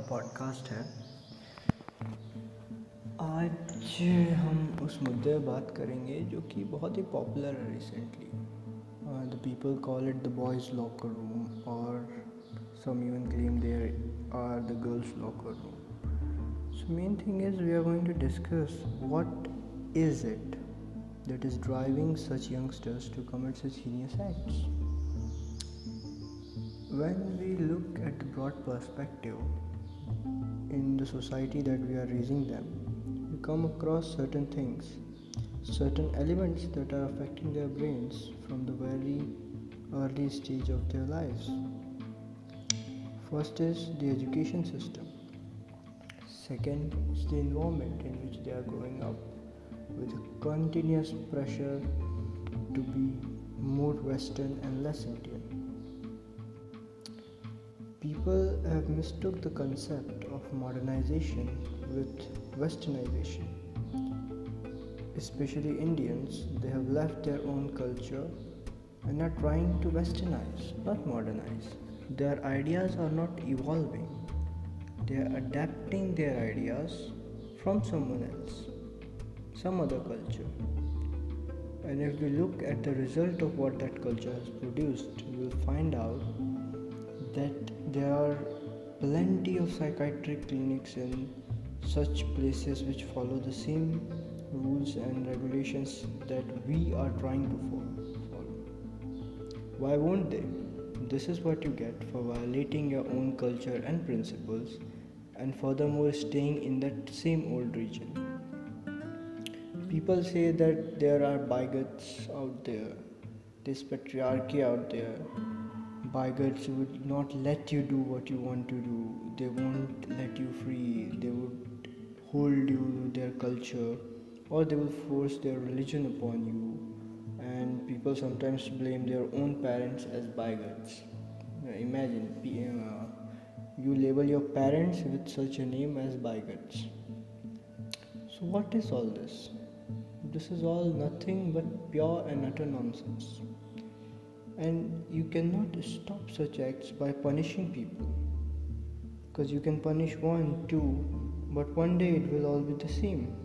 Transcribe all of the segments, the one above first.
Podcast है। आज हम उस मुद्दे पर बात करेंगे जो कि बहुत ही पॉपुलर है recently the people call it the boys locker room और some even claim there are the girls locker room so main thing is we are going to discuss what is it that is driving such youngsters to commit such heinous acts. When we look at the broad perspective in the society that we are raising them, we come across certain things, certain elements that are affecting their brains from the very early stage of their lives. First is the education system. Second is the environment in which they are growing up with continuous pressure to be more Western and less Indian. People have mistook the concept of modernization with westernization. Especially Indians, they have left their own culture and are trying to westernize, not modernize. Their ideas are not evolving, they are adapting their ideas from someone else some other culture. And if we look at the result of what that culture has produced, we will find out that there are plenty of psychiatric clinics in such places which follow the same rules and regulations that we are trying to follow. Why won't they? This is what you get for violating your own culture and principles and furthermore staying in that same old region people say that there are bigots out there, this patriarchy out there. Bigots would not let you do what you want to do, they won't let you free, they would hold you to their culture, or they will force their religion upon you. And people sometimes blame their own parents as bigots. Imagine uh, you label your parents with such a name as bigots. So, what is all this? This is all nothing but pure and utter nonsense. And you cannot stop such acts by punishing people. Because you can punish one, two, but one day it will all be the same.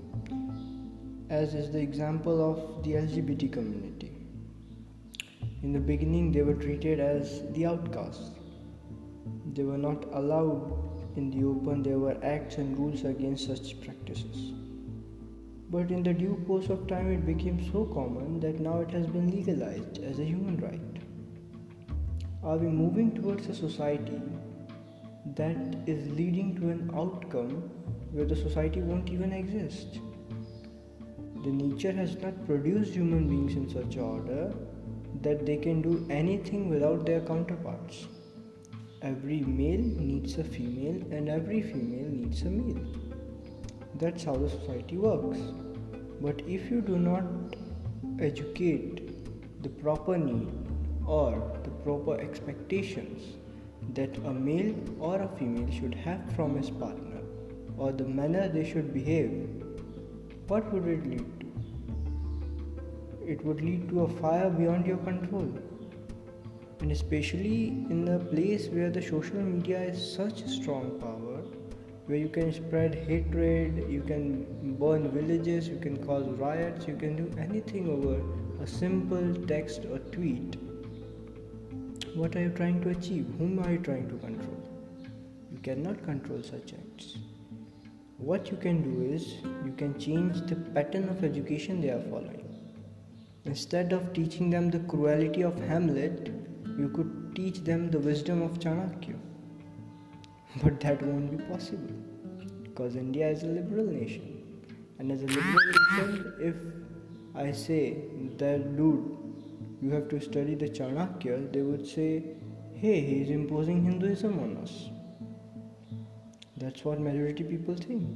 As is the example of the LGBT community. In the beginning, they were treated as the outcasts. They were not allowed in the open, there were acts and rules against such practices. But in the due course of time, it became so common that now it has been legalized as a human right. Are we moving towards a society that is leading to an outcome where the society won't even exist? The nature has not produced human beings in such order that they can do anything without their counterparts. Every male needs a female, and every female needs a male. That's how the society works. But if you do not educate the proper need or the proper expectations that a male or a female should have from his partner or the manner they should behave, what would it lead to? It would lead to a fire beyond your control. And especially in a place where the social media is such a strong power where you can spread hatred, you can burn villages, you can cause riots, you can do anything over a simple text or tweet. What are you trying to achieve? Whom are you trying to control? You cannot control such acts. What you can do is you can change the pattern of education they are following. Instead of teaching them the cruelty of Hamlet, you could teach them the wisdom of Chanakya. But that won't be possible because India is a liberal nation. And as a liberal nation, if I say that dude, you have to study the Chanakya, they would say, hey, he is imposing Hinduism on us. That's what majority people think.